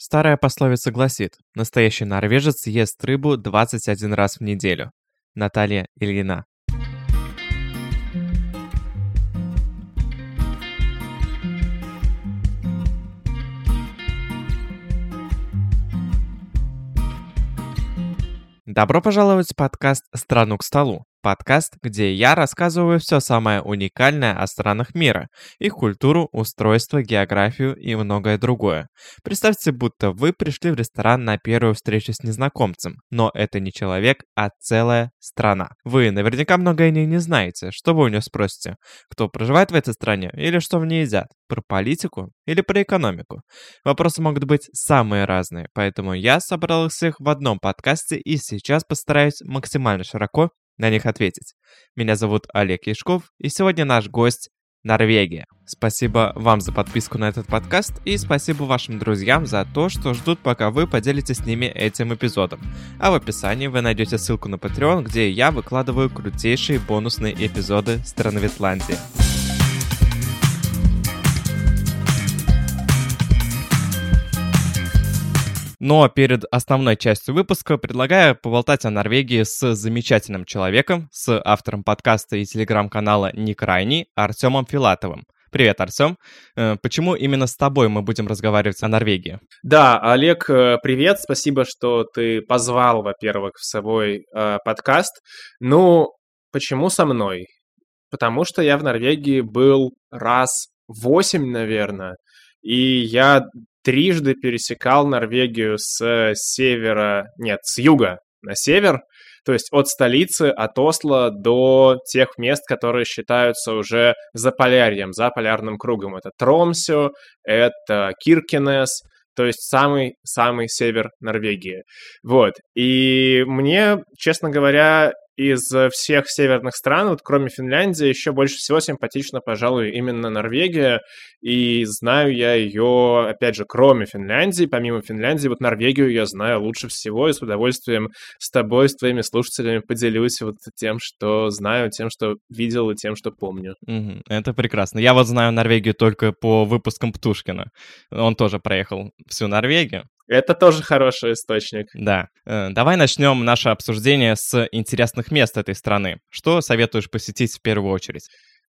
Старая пословица гласит, настоящий норвежец ест рыбу 21 раз в неделю. Наталья Ильина. Добро пожаловать в подкаст «Страну к столу». Подкаст, где я рассказываю все самое уникальное о странах мира, их культуру, устройство, географию и многое другое. Представьте, будто вы пришли в ресторан на первую встречу с незнакомцем, но это не человек, а целая страна. Вы наверняка многое о ней не знаете. Что вы у нее спросите? Кто проживает в этой стране или что в ней едят? Про политику или про экономику? Вопросы могут быть самые разные, поэтому я собрал их всех в одном подкасте и сейчас постараюсь максимально широко на них ответить. Меня зовут Олег Яшков, и сегодня наш гость Норвегия. Спасибо вам за подписку на этот подкаст и спасибо вашим друзьям за то, что ждут, пока вы поделитесь с ними этим эпизодом. А в описании вы найдете ссылку на Patreon, где я выкладываю крутейшие бонусные эпизоды страны Ветландии. Но перед основной частью выпуска предлагаю поболтать о Норвегии с замечательным человеком, с автором подкаста и телеграм-канала «Ник Райни» Артемом Филатовым. Привет, Артем. Э, почему именно с тобой мы будем разговаривать о Норвегии? Да, Олег, э, привет. Спасибо, что ты позвал, во-первых, в свой э, подкаст. Ну, почему со мной? Потому что я в Норвегии был раз восемь, наверное. И я трижды пересекал Норвегию с севера, нет, с юга на север, то есть от столицы, от Осло до тех мест, которые считаются уже за полярьем, за полярным кругом. Это Тромсё, это Киркенес, то есть самый-самый север Норвегии. Вот. И мне, честно говоря, из э, всех северных стран, вот кроме Финляндии, еще больше всего симпатична, пожалуй, именно Норвегия. И знаю я ее, опять же, кроме Финляндии, помимо Финляндии, вот Норвегию я знаю лучше всего, и с удовольствием с тобой, с твоими слушателями поделюсь вот тем, что знаю, тем, что видел и тем, что помню. Угу, это прекрасно. Я вот знаю Норвегию только по выпускам Птушкина. Он тоже проехал всю Норвегию. Это тоже хороший источник. Да. Э, давай начнем наше обсуждение с интересных мест этой страны. Что советуешь посетить в первую очередь?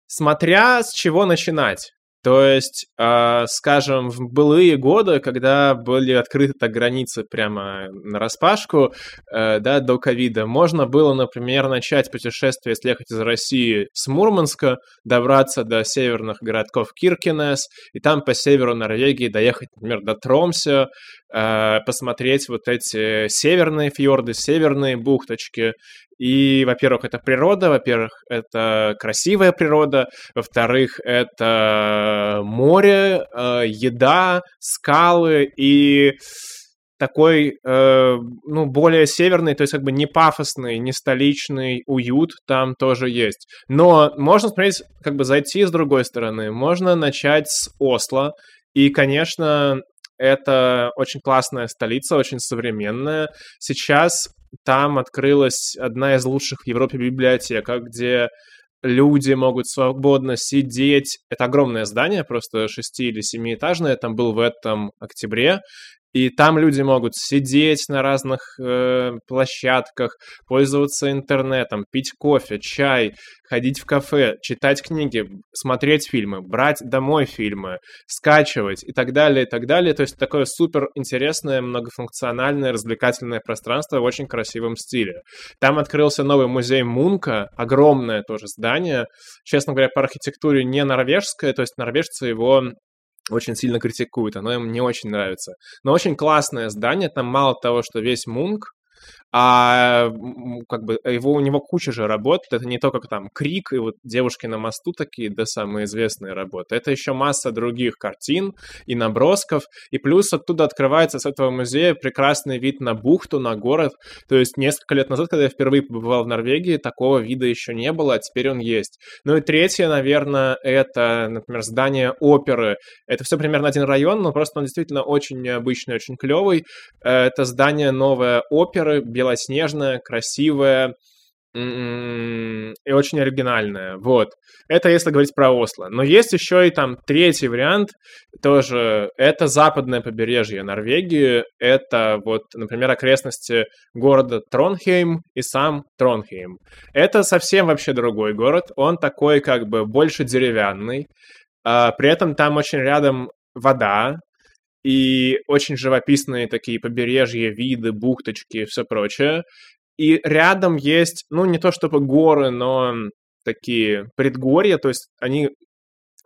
Смотря с чего начинать. То есть, э, скажем, в былые годы, когда были открыты так границы прямо на распашку, э, да, до ковида, можно было, например, начать путешествие, если ехать из России с Мурманска, добраться до северных городков Киркинес, и там по северу Норвегии доехать, например, до Тромсе, посмотреть вот эти северные фьорды, северные бухточки, и, во-первых, это природа, во-первых, это красивая природа, во-вторых, это море, э, еда, скалы и такой, э, ну, более северный, то есть как бы не пафосный, не столичный уют там тоже есть. Но можно смотреть, как бы зайти с другой стороны. Можно начать с Осло. И, конечно, это очень классная столица, очень современная. Сейчас там открылась одна из лучших в Европе библиотек, где люди могут свободно сидеть. Это огромное здание, просто шести- или семиэтажное. Там был в этом октябре. И там люди могут сидеть на разных э, площадках, пользоваться интернетом, пить кофе, чай, ходить в кафе, читать книги, смотреть фильмы, брать домой фильмы, скачивать и так далее, и так далее. То есть такое супер интересное, многофункциональное, развлекательное пространство в очень красивом стиле. Там открылся новый музей Мунка, огромное тоже здание. Честно говоря, по архитектуре не норвежское, то есть норвежцы его очень сильно критикуют, оно им не очень нравится. Но очень классное здание, там мало того, что весь Мунк, а как бы его у него куча же работ, это не только там Крик и вот девушки на мосту такие, да, самые известные работы, это еще масса других картин и набросков, и плюс оттуда открывается с этого музея прекрасный вид на бухту, на город, то есть несколько лет назад, когда я впервые побывал в Норвегии, такого вида еще не было, а теперь он есть. Ну и третье, наверное, это, например, здание оперы, это все примерно один район, но просто он действительно очень необычный, очень клевый, это здание новое оперы, белоснежная, красивая, и очень оригинальная. Вот. Это если говорить про Осло. Но есть еще и там третий вариант, тоже это западное побережье Норвегии. Это вот, например, окрестности города Тронхейм и сам Тронхейм. Это совсем вообще другой город. Он такой как бы больше деревянный. А, при этом там очень рядом вода, и очень живописные такие побережья, виды, бухточки и все прочее. И рядом есть, ну, не то чтобы горы, но такие предгорья, то есть они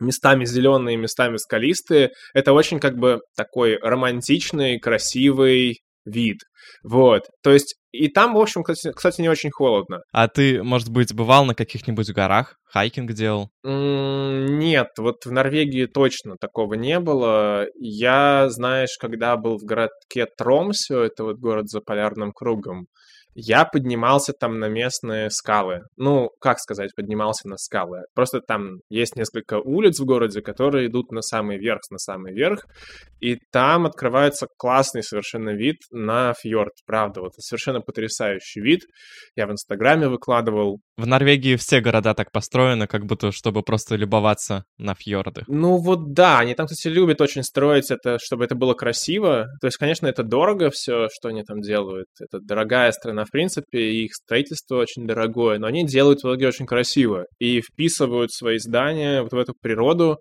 местами зеленые, местами скалистые. Это очень как бы такой романтичный, красивый вид. Вот. То есть и там, в общем, кстати, кстати, не очень холодно. А ты, может быть, бывал на каких-нибудь горах? Хайкинг делал? Нет, вот в Норвегии точно такого не было. Я, знаешь, когда был в городке Тромсё, это вот город за полярным кругом, я поднимался там на местные скалы. Ну, как сказать, поднимался на скалы. Просто там есть несколько улиц в городе, которые идут на самый верх, на самый верх, и там открывается классный совершенно вид на фьорд. Правда, вот совершенно потрясающий вид. Я в Инстаграме выкладывал. В Норвегии все города так построены, как будто чтобы просто любоваться на фьорды. Ну вот да, они там, кстати, любят очень строить это, чтобы это было красиво. То есть, конечно, это дорого все, что они там делают. Это дорогая страна в принципе, их строительство очень дорогое, но они делают в итоге очень красиво и вписывают свои здания вот в эту природу.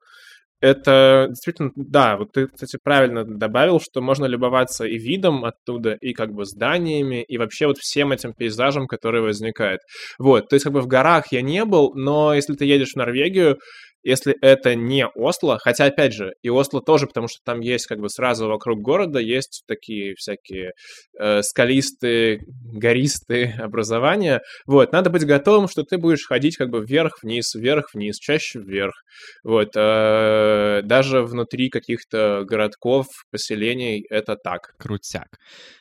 Это действительно, да, вот ты, кстати, правильно добавил, что можно любоваться и видом оттуда, и как бы зданиями, и вообще вот всем этим пейзажем, который возникает. Вот, то есть как бы в горах я не был, но если ты едешь в Норвегию, если это не Осло, хотя, опять же, и Осло тоже, потому что там есть как бы сразу вокруг города есть такие всякие э, скалистые, гористые образования, вот, надо быть готовым, что ты будешь ходить как бы вверх-вниз, вверх-вниз, чаще вверх, вот, э, даже внутри каких-то городков, поселений это так. Крутяк.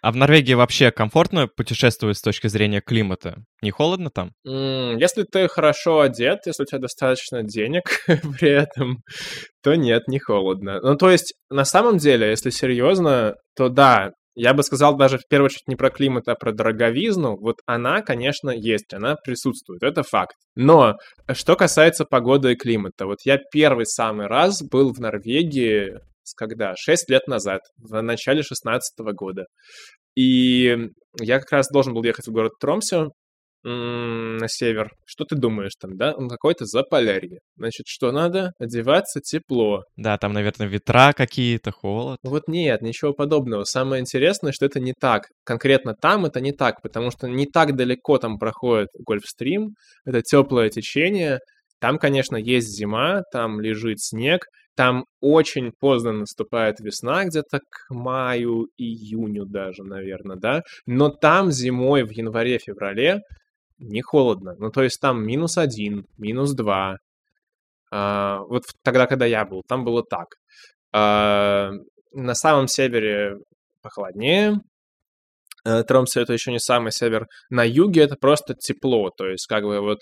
А в Норвегии вообще комфортно путешествовать с точки зрения климата? Не холодно там? Если ты хорошо одет, если у тебя достаточно денег, при этом, то нет, не холодно. Ну, то есть, на самом деле, если серьезно, то да, я бы сказал даже в первую очередь не про климат, а про дороговизну. Вот она, конечно, есть, она присутствует, это факт. Но что касается погоды и климата, вот я первый самый раз был в Норвегии, когда? Шесть лет назад, в начале шестнадцатого года. И я как раз должен был ехать в город Тромсе, на север. Что ты думаешь там, да? Он какой-то заполярье. Значит, что надо? Одеваться тепло. Да, там, наверное, ветра какие-то, холод. Вот нет, ничего подобного. Самое интересное, что это не так. Конкретно там это не так, потому что не так далеко там проходит Гольфстрим. Это теплое течение. Там, конечно, есть зима, там лежит снег, там очень поздно наступает весна, где-то к маю, июню даже, наверное, да. Но там зимой в январе-феврале не холодно. Ну, то есть там минус один, минус два. А, вот тогда, когда я был, там было так. А, на самом севере похолоднее. Э, Тромсе это еще не самый север. На юге это просто тепло. То есть, как бы вот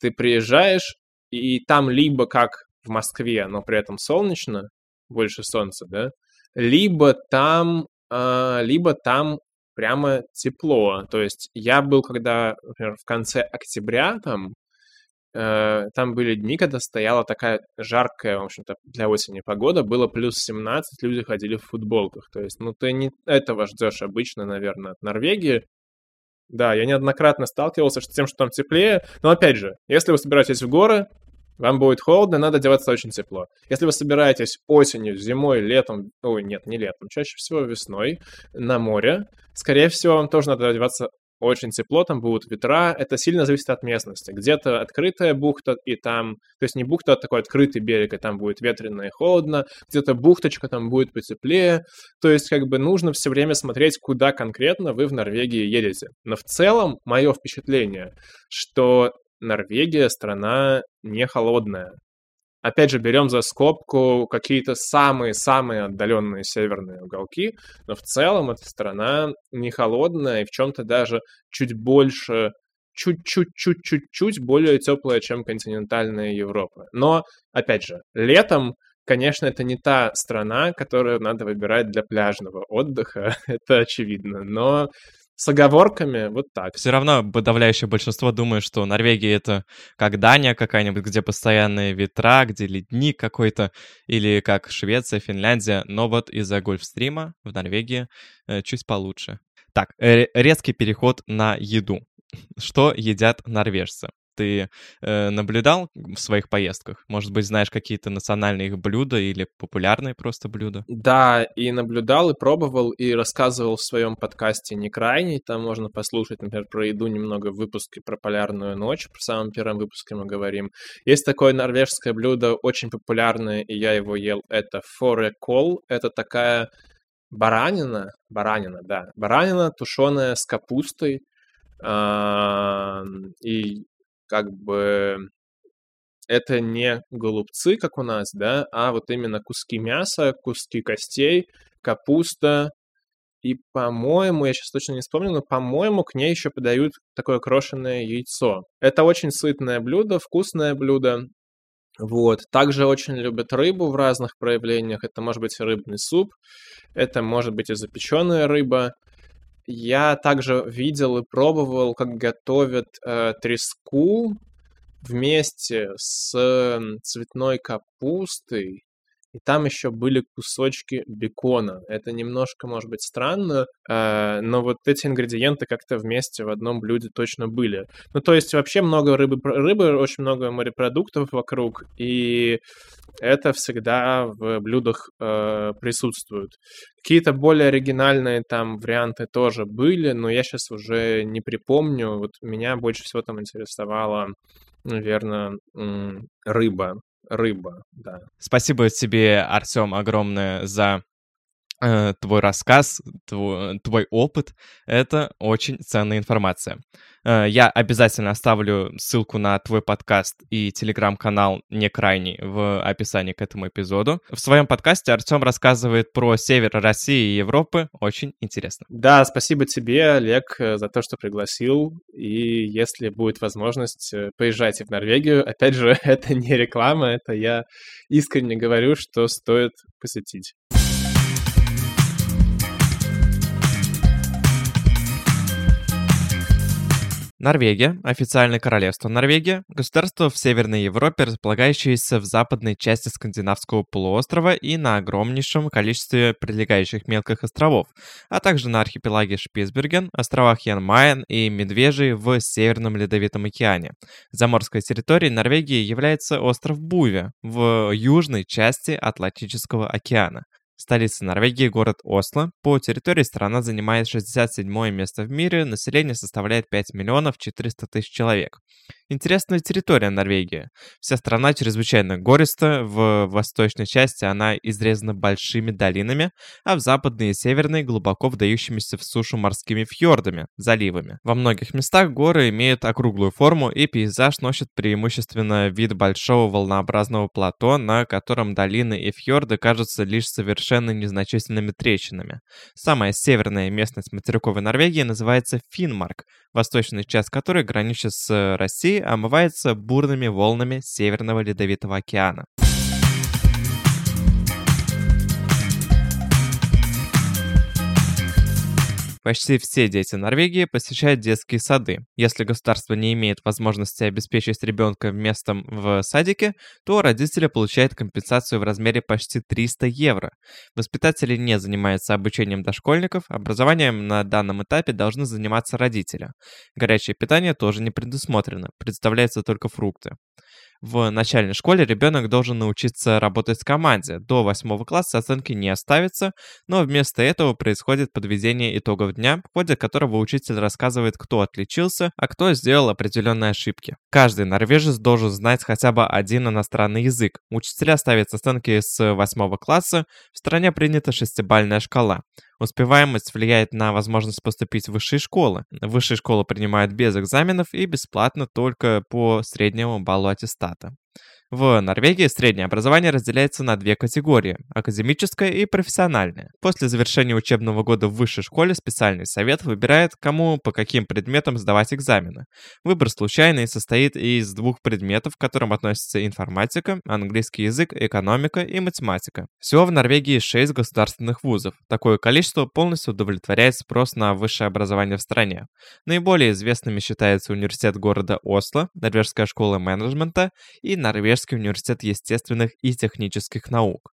ты приезжаешь, и там либо как в Москве, но при этом солнечно, больше солнца, да, либо там, э, либо там прямо тепло. То есть я был, когда, например, в конце октября там, э, там были дни, когда стояла такая жаркая, в общем-то, для осени погода, было плюс 17, люди ходили в футболках. То есть, ну, ты не этого ждешь обычно, наверное, от Норвегии. Да, я неоднократно сталкивался с тем, что там теплее. Но опять же, если вы собираетесь в горы, вам будет холодно, надо одеваться очень тепло. Если вы собираетесь осенью, зимой, летом, ой, нет, не летом, чаще всего весной на море, скорее всего, вам тоже надо одеваться очень тепло, там будут ветра, это сильно зависит от местности. Где-то открытая бухта, и там, то есть не бухта, а такой открытый берег, и там будет ветрено и холодно, где-то бухточка, там будет потеплее, то есть как бы нужно все время смотреть, куда конкретно вы в Норвегии едете. Но в целом, мое впечатление, что Норвегия страна не холодная. Опять же, берем за скобку какие-то самые-самые отдаленные северные уголки, но в целом эта страна не холодная и в чем-то даже чуть больше, чуть-чуть-чуть-чуть более теплая, чем континентальная Европа. Но, опять же, летом Конечно, это не та страна, которую надо выбирать для пляжного отдыха, это очевидно, но с оговорками, вот так. Все равно подавляющее большинство думает, что Норвегия это как Дания какая-нибудь, где постоянные ветра, где ледник какой-то, или как Швеция, Финляндия. Но вот из-за гольфстрима в Норвегии э, чуть получше. Так, э, резкий переход на еду. Что едят норвежцы? Ты э, наблюдал в своих поездках? Может быть, знаешь какие-то национальные их блюда или популярные просто блюда? Да, и наблюдал, и пробовал, и рассказывал в своем подкасте «Не крайний». Там можно послушать, например, про еду немного в выпуске про полярную ночь. В самом первом выпуске мы говорим. Есть такое норвежское блюдо, очень популярное, и я его ел. Это форекол. Это такая баранина, баранина, да, баранина, тушеная с капустой, и как бы это не голубцы, как у нас, да, а вот именно куски мяса, куски костей, капуста. И, по-моему, я сейчас точно не вспомню, но, по-моему, к ней еще подают такое крошенное яйцо. Это очень сытное блюдо, вкусное блюдо. Вот. Также очень любят рыбу в разных проявлениях. Это может быть рыбный суп, это может быть и запеченная рыба. Я также видел и пробовал, как готовят э, треску вместе с цветной капустой и там еще были кусочки бекона. Это немножко, может быть, странно, э, но вот эти ингредиенты как-то вместе в одном блюде точно были. Ну, то есть вообще много рыбы, рыбы очень много морепродуктов вокруг, и это всегда в блюдах э, присутствует. Какие-то более оригинальные там варианты тоже были, но я сейчас уже не припомню. Вот меня больше всего там интересовала, наверное, рыба рыба, да. Спасибо тебе, Артем, огромное за твой рассказ, твой, твой опыт. Это очень ценная информация. Э, я обязательно оставлю ссылку на твой подкаст и телеграм-канал «Не крайний» в описании к этому эпизоду. В своем подкасте Артем рассказывает про север России и Европы. Очень интересно. Да, спасибо тебе, Олег, э, за то, что пригласил. И если будет возможность, э, поезжайте в Норвегию. Опять же, это не реклама, это я искренне говорю, что стоит посетить. Норвегия, официальное королевство Норвегия, государство в Северной Европе, располагающееся в западной части скандинавского полуострова и на огромнейшем количестве прилегающих мелких островов, а также на архипелаге Шпицберген, островах Ян-Майен и Медвежий в Северном Ледовитом океане. Заморской территорией Норвегии является остров Буве в южной части Атлантического океана. Столица Норвегии – город Осло. По территории страна занимает 67 место в мире, население составляет 5 миллионов 400 тысяч человек. Интересная территория Норвегии. Вся страна чрезвычайно гориста, в восточной части она изрезана большими долинами, а в западной и северной глубоко вдающимися в сушу морскими фьордами, заливами. Во многих местах горы имеют округлую форму и пейзаж носит преимущественно вид большого волнообразного плато, на котором долины и фьорды кажутся лишь совершенно незначительными трещинами. Самая северная местность материковой Норвегии называется Финмарк, восточная часть которой граничит с Россией, омывается бурными волнами Северного Ледовитого океана. Почти все дети Норвегии посещают детские сады. Если государство не имеет возможности обеспечить ребенка местом в садике, то родители получают компенсацию в размере почти 300 евро. Воспитатели не занимаются обучением дошкольников, образованием на данном этапе должны заниматься родители. Горячее питание тоже не предусмотрено, представляются только фрукты. В начальной школе ребенок должен научиться работать в команде. До 8 класса оценки не оставится, но вместо этого происходит подведение итогов дня, в ходе которого учитель рассказывает, кто отличился, а кто сделал определенные ошибки. Каждый норвежец должен знать хотя бы один иностранный язык. Учителя ставят оценки с 8 класса, в стране принята шестибальная шкала. Успеваемость влияет на возможность поступить в высшие школы. Высшие школы принимают без экзаменов и бесплатно только по среднему баллу аттестата. В Норвегии среднее образование разделяется на две категории – академическое и профессиональное. После завершения учебного года в высшей школе специальный совет выбирает, кому по каким предметам сдавать экзамены. Выбор случайный состоит из двух предметов, к которым относятся информатика, английский язык, экономика и математика. Всего в Норвегии 6 государственных вузов. Такое количество полностью удовлетворяет спрос на высшее образование в стране. Наиболее известными считаются университет города Осло, Норвежская школа менеджмента и Норвежский Норвежский университет естественных и технических наук.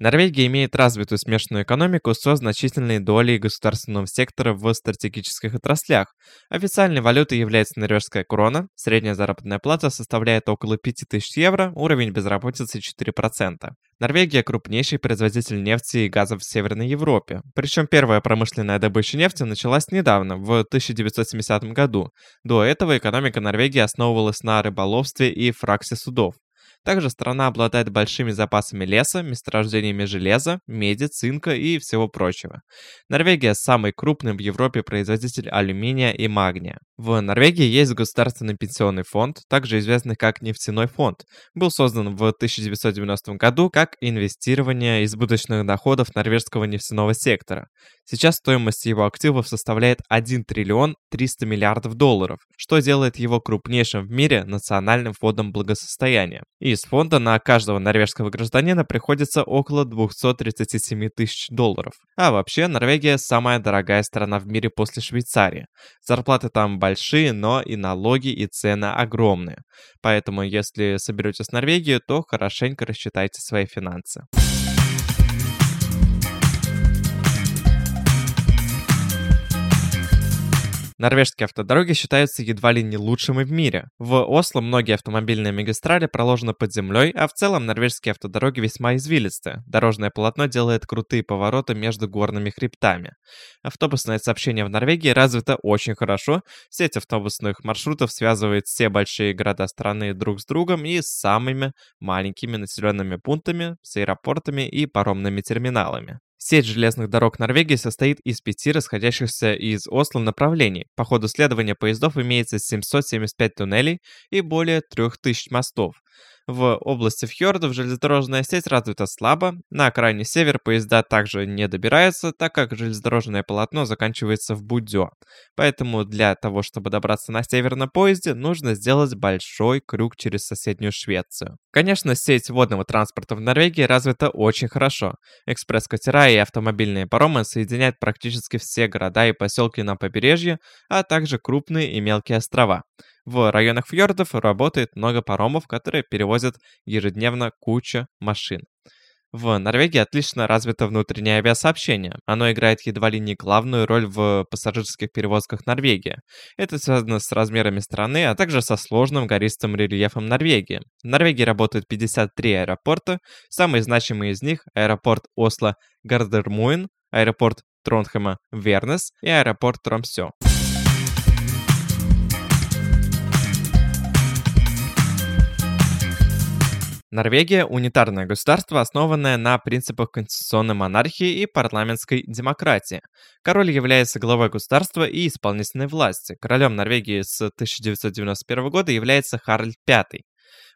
Норвегия имеет развитую смешанную экономику со значительной долей государственного сектора в стратегических отраслях. Официальной валютой является норвежская крона, средняя заработная плата составляет около 5000 евро, уровень безработицы 4%. Норвегия – крупнейший производитель нефти и газа в Северной Европе. Причем первая промышленная добыча нефти началась недавно, в 1970 году. До этого экономика Норвегии основывалась на рыболовстве и фраксе судов. Также страна обладает большими запасами леса, месторождениями железа, меди, цинка и всего прочего. Норвегия – самый крупный в Европе производитель алюминия и магния. В Норвегии есть государственный пенсионный фонд, также известный как нефтяной фонд. Был создан в 1990 году как инвестирование избыточных доходов норвежского нефтяного сектора. Сейчас стоимость его активов составляет 1 триллион 300 миллиардов долларов, что делает его крупнейшим в мире национальным фондом благосостояния. Из фонда на каждого норвежского гражданина приходится около 237 тысяч долларов. А вообще, Норвегия самая дорогая страна в мире после Швейцарии. Зарплаты там большие, но и налоги и цены огромные. Поэтому, если соберетесь в Норвегию, то хорошенько рассчитайте свои финансы. Норвежские автодороги считаются едва ли не лучшими в мире. В Осло многие автомобильные магистрали проложены под землей, а в целом норвежские автодороги весьма извилистые. Дорожное полотно делает крутые повороты между горными хребтами. Автобусное сообщение в Норвегии развито очень хорошо. Сеть автобусных маршрутов связывает все большие города страны друг с другом и с самыми маленькими населенными пунктами, с аэропортами и паромными терминалами. Сеть железных дорог Норвегии состоит из пяти расходящихся из Осло направлений. По ходу следования поездов имеется 775 туннелей и более 3000 мостов. В области фьордов железнодорожная сеть развита слабо, на крайний север поезда также не добираются, так как железнодорожное полотно заканчивается в Будё. Поэтому для того, чтобы добраться на север на поезде, нужно сделать большой крюк через соседнюю Швецию. Конечно, сеть водного транспорта в Норвегии развита очень хорошо. Экспресс-катера и автомобильные паромы соединяют практически все города и поселки на побережье, а также крупные и мелкие острова. В районах фьордов работает много паромов, которые перевозят ежедневно кучу машин. В Норвегии отлично развито внутреннее авиасообщение. Оно играет едва ли не главную роль в пассажирских перевозках Норвегии. Это связано с размерами страны, а также со сложным гористым рельефом Норвегии. В Норвегии работают 53 аэропорта. Самые значимые из них – аэропорт Осло Гардермуин, аэропорт Тронхема Вернес и аэропорт Тромсё. Норвегия – унитарное государство, основанное на принципах конституционной монархии и парламентской демократии. Король является главой государства и исполнительной власти. Королем Норвегии с 1991 года является Харльд V.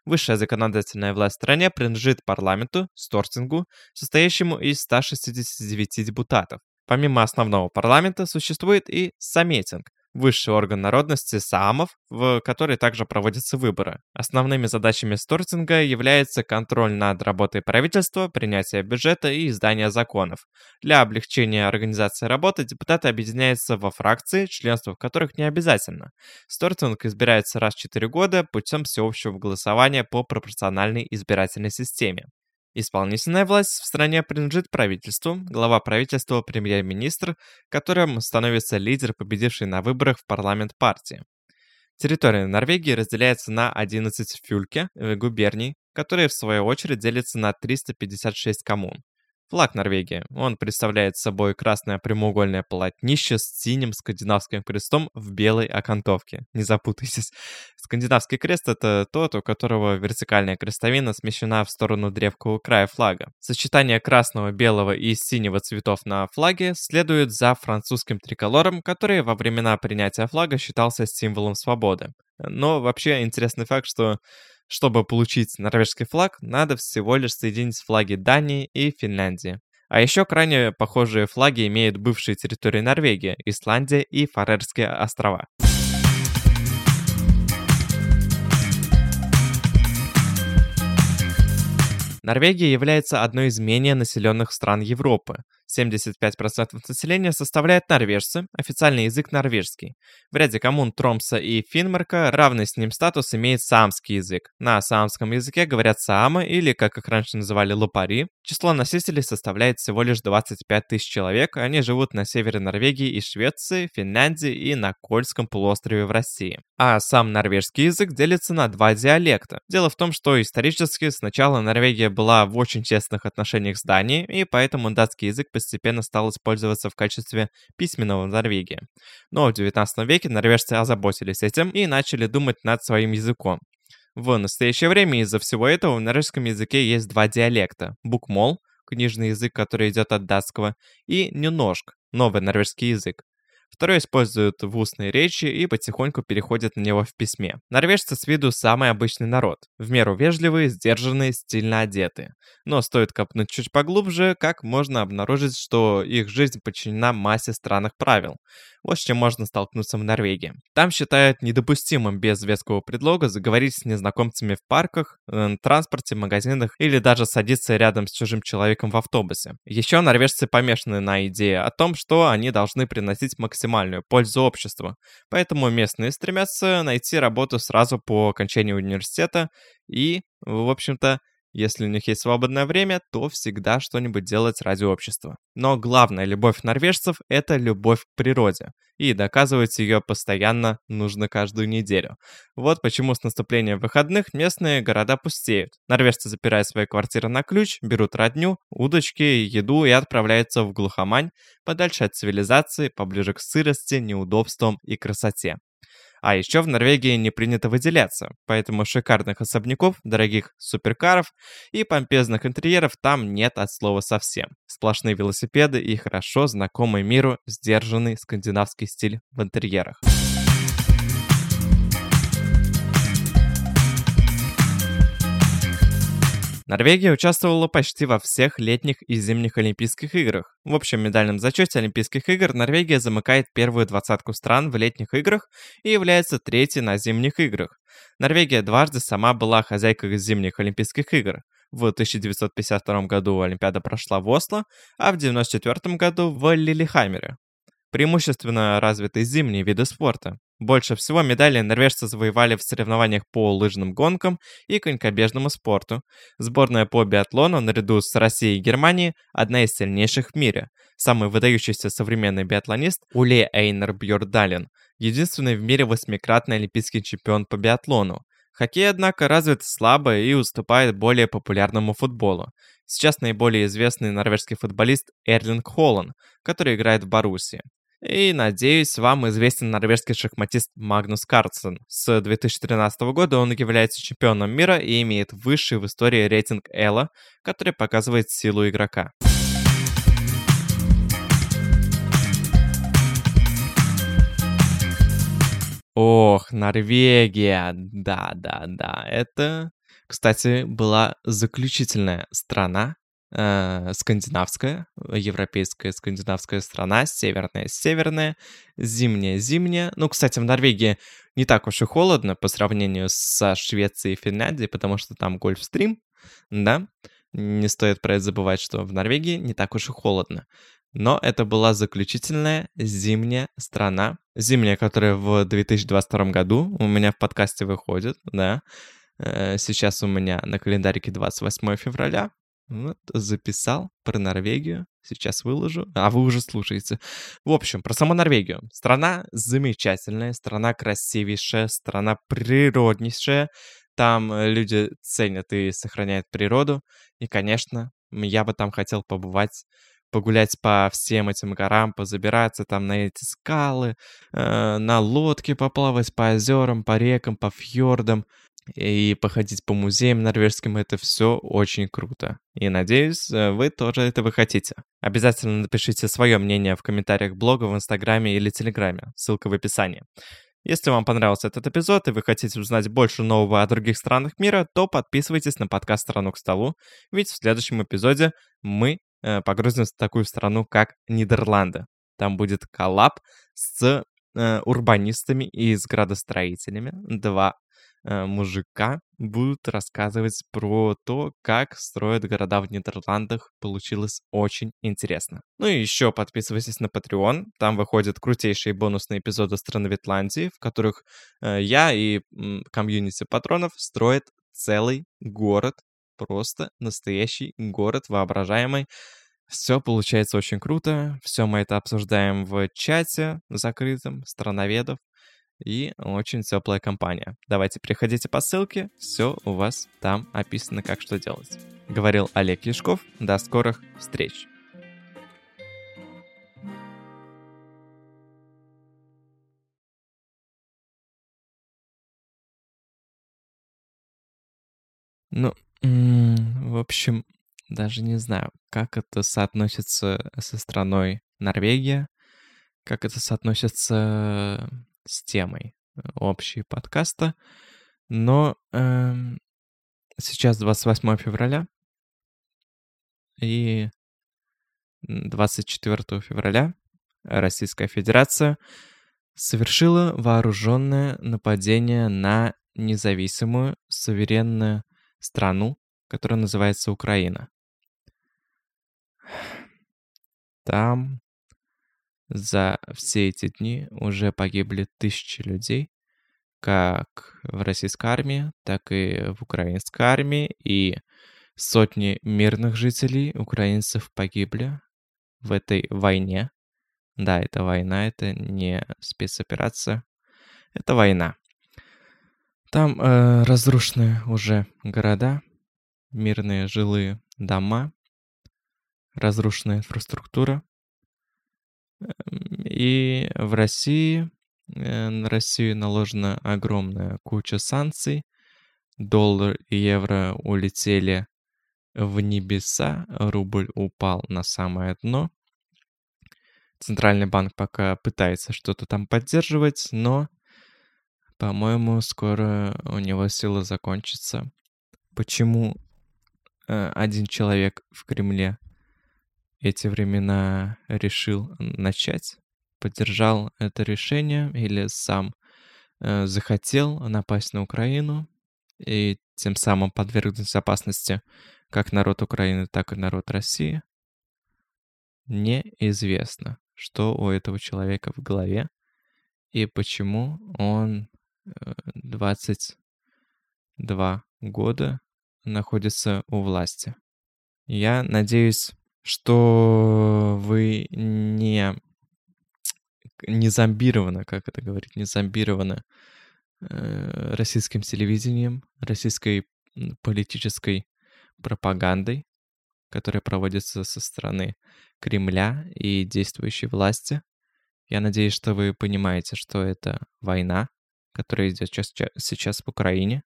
Высшая законодательная власть в стране принадлежит парламенту, Стортингу, состоящему из 169 депутатов. Помимо основного парламента существует и Саметинг, высший орган народности Саамов, в который также проводятся выборы. Основными задачами Стортинга является контроль над работой правительства, принятие бюджета и издание законов. Для облегчения организации работы депутаты объединяются во фракции, членство в которых не обязательно. Стортинг избирается раз в 4 года путем всеобщего голосования по пропорциональной избирательной системе. Исполнительная власть в стране принадлежит правительству, глава правительства – премьер-министр, которым становится лидер, победивший на выборах в парламент партии. Территория Норвегии разделяется на 11 фюльке, э, губерний, которые в свою очередь делятся на 356 коммун. Флаг Норвегии. Он представляет собой красное прямоугольное полотнище с синим скандинавским крестом в белой окантовке. Не запутайтесь. Скандинавский крест — это тот, у которого вертикальная крестовина смещена в сторону древкового края флага. Сочетание красного, белого и синего цветов на флаге следует за французским триколором, который во времена принятия флага считался символом свободы. Но вообще интересный факт, что чтобы получить норвежский флаг, надо всего лишь соединить флаги Дании и Финляндии. А еще крайне похожие флаги имеют бывшие территории Норвегии, Исландия и Фарерские острова. Норвегия является одной из менее населенных стран Европы. 75% населения составляет норвежцы, официальный язык норвежский. В ряде коммун Тромса и Финмарка равный с ним статус имеет саамский язык. На саамском языке говорят саамы или, как их раньше называли, лопари. Число носителей составляет всего лишь 25 тысяч человек, они живут на севере Норвегии и Швеции, Финляндии и на Кольском полуострове в России. А сам норвежский язык делится на два диалекта. Дело в том, что исторически сначала Норвегия была в очень честных отношениях с Данией, и поэтому датский язык постепенно стал использоваться в качестве письменного в Норвегии. Но в 19 веке норвежцы озаботились этим и начали думать над своим языком. В настоящее время из-за всего этого в норвежском языке есть два диалекта. Букмол, книжный язык, который идет от датского, и нюножк, новый норвежский язык. Второй используют в устной речи и потихоньку переходят на него в письме. Норвежцы с виду самый обычный народ. В меру вежливые, сдержанные, стильно одетые. Но стоит копнуть чуть поглубже, как можно обнаружить, что их жизнь подчинена массе странных правил. Вот с чем можно столкнуться в Норвегии. Там считают недопустимым без веского предлога заговорить с незнакомцами в парках, э, транспорте, магазинах или даже садиться рядом с чужим человеком в автобусе. Еще норвежцы помешаны на идее о том, что они должны приносить максимальную пользу обществу. Поэтому местные стремятся найти работу сразу по окончании университета и, в общем-то, если у них есть свободное время, то всегда что-нибудь делать ради общества. Но главная любовь норвежцев – это любовь к природе. И доказывать ее постоянно нужно каждую неделю. Вот почему с наступлением выходных местные города пустеют. Норвежцы запирают свои квартиры на ключ, берут родню, удочки, еду и отправляются в глухомань, подальше от цивилизации, поближе к сырости, неудобствам и красоте. А еще в Норвегии не принято выделяться, поэтому шикарных особняков, дорогих суперкаров и помпезных интерьеров там нет от слова совсем. Сплошные велосипеды и хорошо знакомый миру сдержанный скандинавский стиль в интерьерах. Норвегия участвовала почти во всех летних и зимних Олимпийских играх. В общем медальном зачете Олимпийских игр Норвегия замыкает первую двадцатку стран в летних играх и является третьей на зимних играх. Норвегия дважды сама была хозяйкой зимних Олимпийских игр. В 1952 году Олимпиада прошла в Осло, а в 1994 году в Лилихаммере. Преимущественно развиты зимние виды спорта. Больше всего медалей норвежцы завоевали в соревнованиях по лыжным гонкам и конькобежному спорту. Сборная по биатлону наряду с Россией и Германией одна из сильнейших в мире. Самый выдающийся современный биатлонист Уле Эйнер Бьордален, единственный в мире восьмикратный олимпийский чемпион по биатлону. Хоккей, однако, развит слабо и уступает более популярному футболу. Сейчас наиболее известный норвежский футболист Эрлинг Холланд, который играет в Боруссии. И, надеюсь, вам известен норвежский шахматист Магнус Карлсон. С 2013 года он является чемпионом мира и имеет высший в истории рейтинг Элла, который показывает силу игрока. Ох, Норвегия, да-да-да, это, кстати, была заключительная страна э, скандинавская, европейская скандинавская страна, северная, северная, зимняя, зимняя. Ну, кстати, в Норвегии не так уж и холодно по сравнению со Швецией и Финляндией, потому что там гольфстрим, да. Не стоит про это забывать, что в Норвегии не так уж и холодно. Но это была заключительная зимняя страна. Зимняя, которая в 2022 году у меня в подкасте выходит, да. Э, сейчас у меня на календарике 28 февраля. Вот, записал про Норвегию. Сейчас выложу. А вы уже слушаете. В общем, про саму Норвегию. Страна замечательная, страна красивейшая, страна природнейшая. Там э, люди ценят и сохраняют природу. И, конечно, Я бы там хотел побывать погулять по всем этим горам, позабираться там на эти скалы, э, на лодке поплавать по озерам, по рекам, по фьордам и походить по музеям норвежским. Это все очень круто. И надеюсь, э, вы тоже этого хотите. Обязательно напишите свое мнение в комментариях блога, в Инстаграме или Телеграме. Ссылка в описании. Если вам понравился этот эпизод и вы хотите узнать больше нового о других странах мира, то подписывайтесь на подкаст «Страну к столу», ведь в следующем эпизоде мы э, погрузимся в такую страну, как Нидерланды. Там будет коллаб с э, урбанистами и с градостроителями. Два мужика будут рассказывать про то, как строят города в Нидерландах. Получилось очень интересно. Ну и еще подписывайтесь на Patreon. Там выходят крутейшие бонусные эпизоды страны Ветландии, в которых э, я и комьюнити патронов строят целый город. Просто настоящий город воображаемый. Все получается очень круто. Все мы это обсуждаем в чате закрытом страноведов и очень теплая компания. Давайте переходите по ссылке, все у вас там описано, как что делать. Говорил Олег Яшков, до скорых встреч! Ну, в общем, даже не знаю, как это соотносится со страной Норвегия, как это соотносится с темой э, общей подкаста. Но э, сейчас 28 февраля, и 24 февраля Российская Федерация совершила вооруженное нападение на независимую суверенную страну, которая называется Украина. Там за все эти дни уже погибли тысячи людей, как в российской армии, так и в украинской армии, и сотни мирных жителей украинцев погибли в этой войне. Да, это война, это не спецоперация, это война. Там э, разрушены уже города, мирные жилые дома, разрушенная инфраструктура, и в России, э, на Россию наложена огромная куча санкций. Доллар и евро улетели в небеса, рубль упал на самое дно. Центральный банк пока пытается что-то там поддерживать, но, по-моему, скоро у него сила закончится. Почему э, один человек в Кремле эти времена решил начать, поддержал это решение или сам э, захотел напасть на Украину и тем самым подвергнуть опасности как народ Украины, так и народ России, неизвестно, что у этого человека в голове и почему он 22 э, года находится у власти. Я надеюсь, что вы не не зомбированы, как это говорить, не зомбированы э, российским телевидением, российской политической пропагандой, которая проводится со стороны Кремля и действующей власти. Я надеюсь, что вы понимаете, что это война, которая идет сейчас, сейчас в Украине,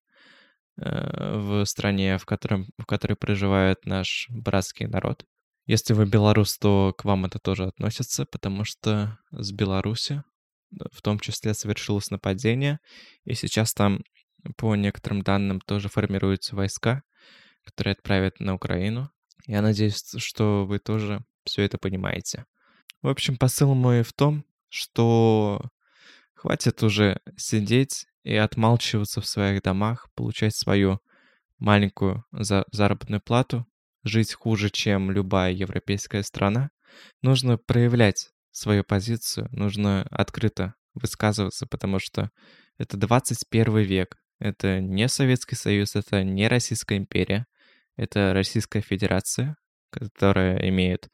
э, в стране, в, котором, в которой проживает наш братский народ. Если вы белорус, то к вам это тоже относится, потому что с Беларуси в том числе совершилось нападение, и сейчас там, по некоторым данным, тоже формируются войска, которые отправят на Украину. Я надеюсь, что вы тоже все это понимаете. В общем, посыл мой в том, что хватит уже сидеть и отмалчиваться в своих домах, получать свою маленькую за заработную плату жить хуже, чем любая европейская страна, нужно проявлять свою позицию, нужно открыто высказываться, потому что это 21 век, это не Советский Союз, это не Российская империя, это Российская Федерация, которая имеет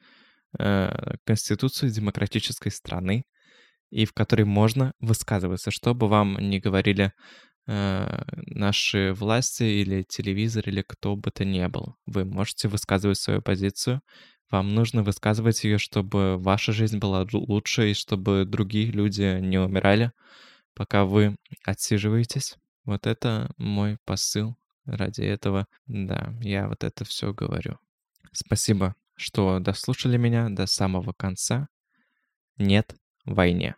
э, конституцию демократической страны, и в которой можно высказываться, что бы вам ни говорили э, наши власти или телевизор или кто бы то ни был. Вы можете высказывать свою позицию. Вам нужно высказывать ее, чтобы ваша жизнь была лучше и чтобы другие люди не умирали, пока вы отсиживаетесь. Вот это мой посыл. Ради этого, да, я вот это все говорю. Спасибо, что дослушали меня до самого конца. Нет войне.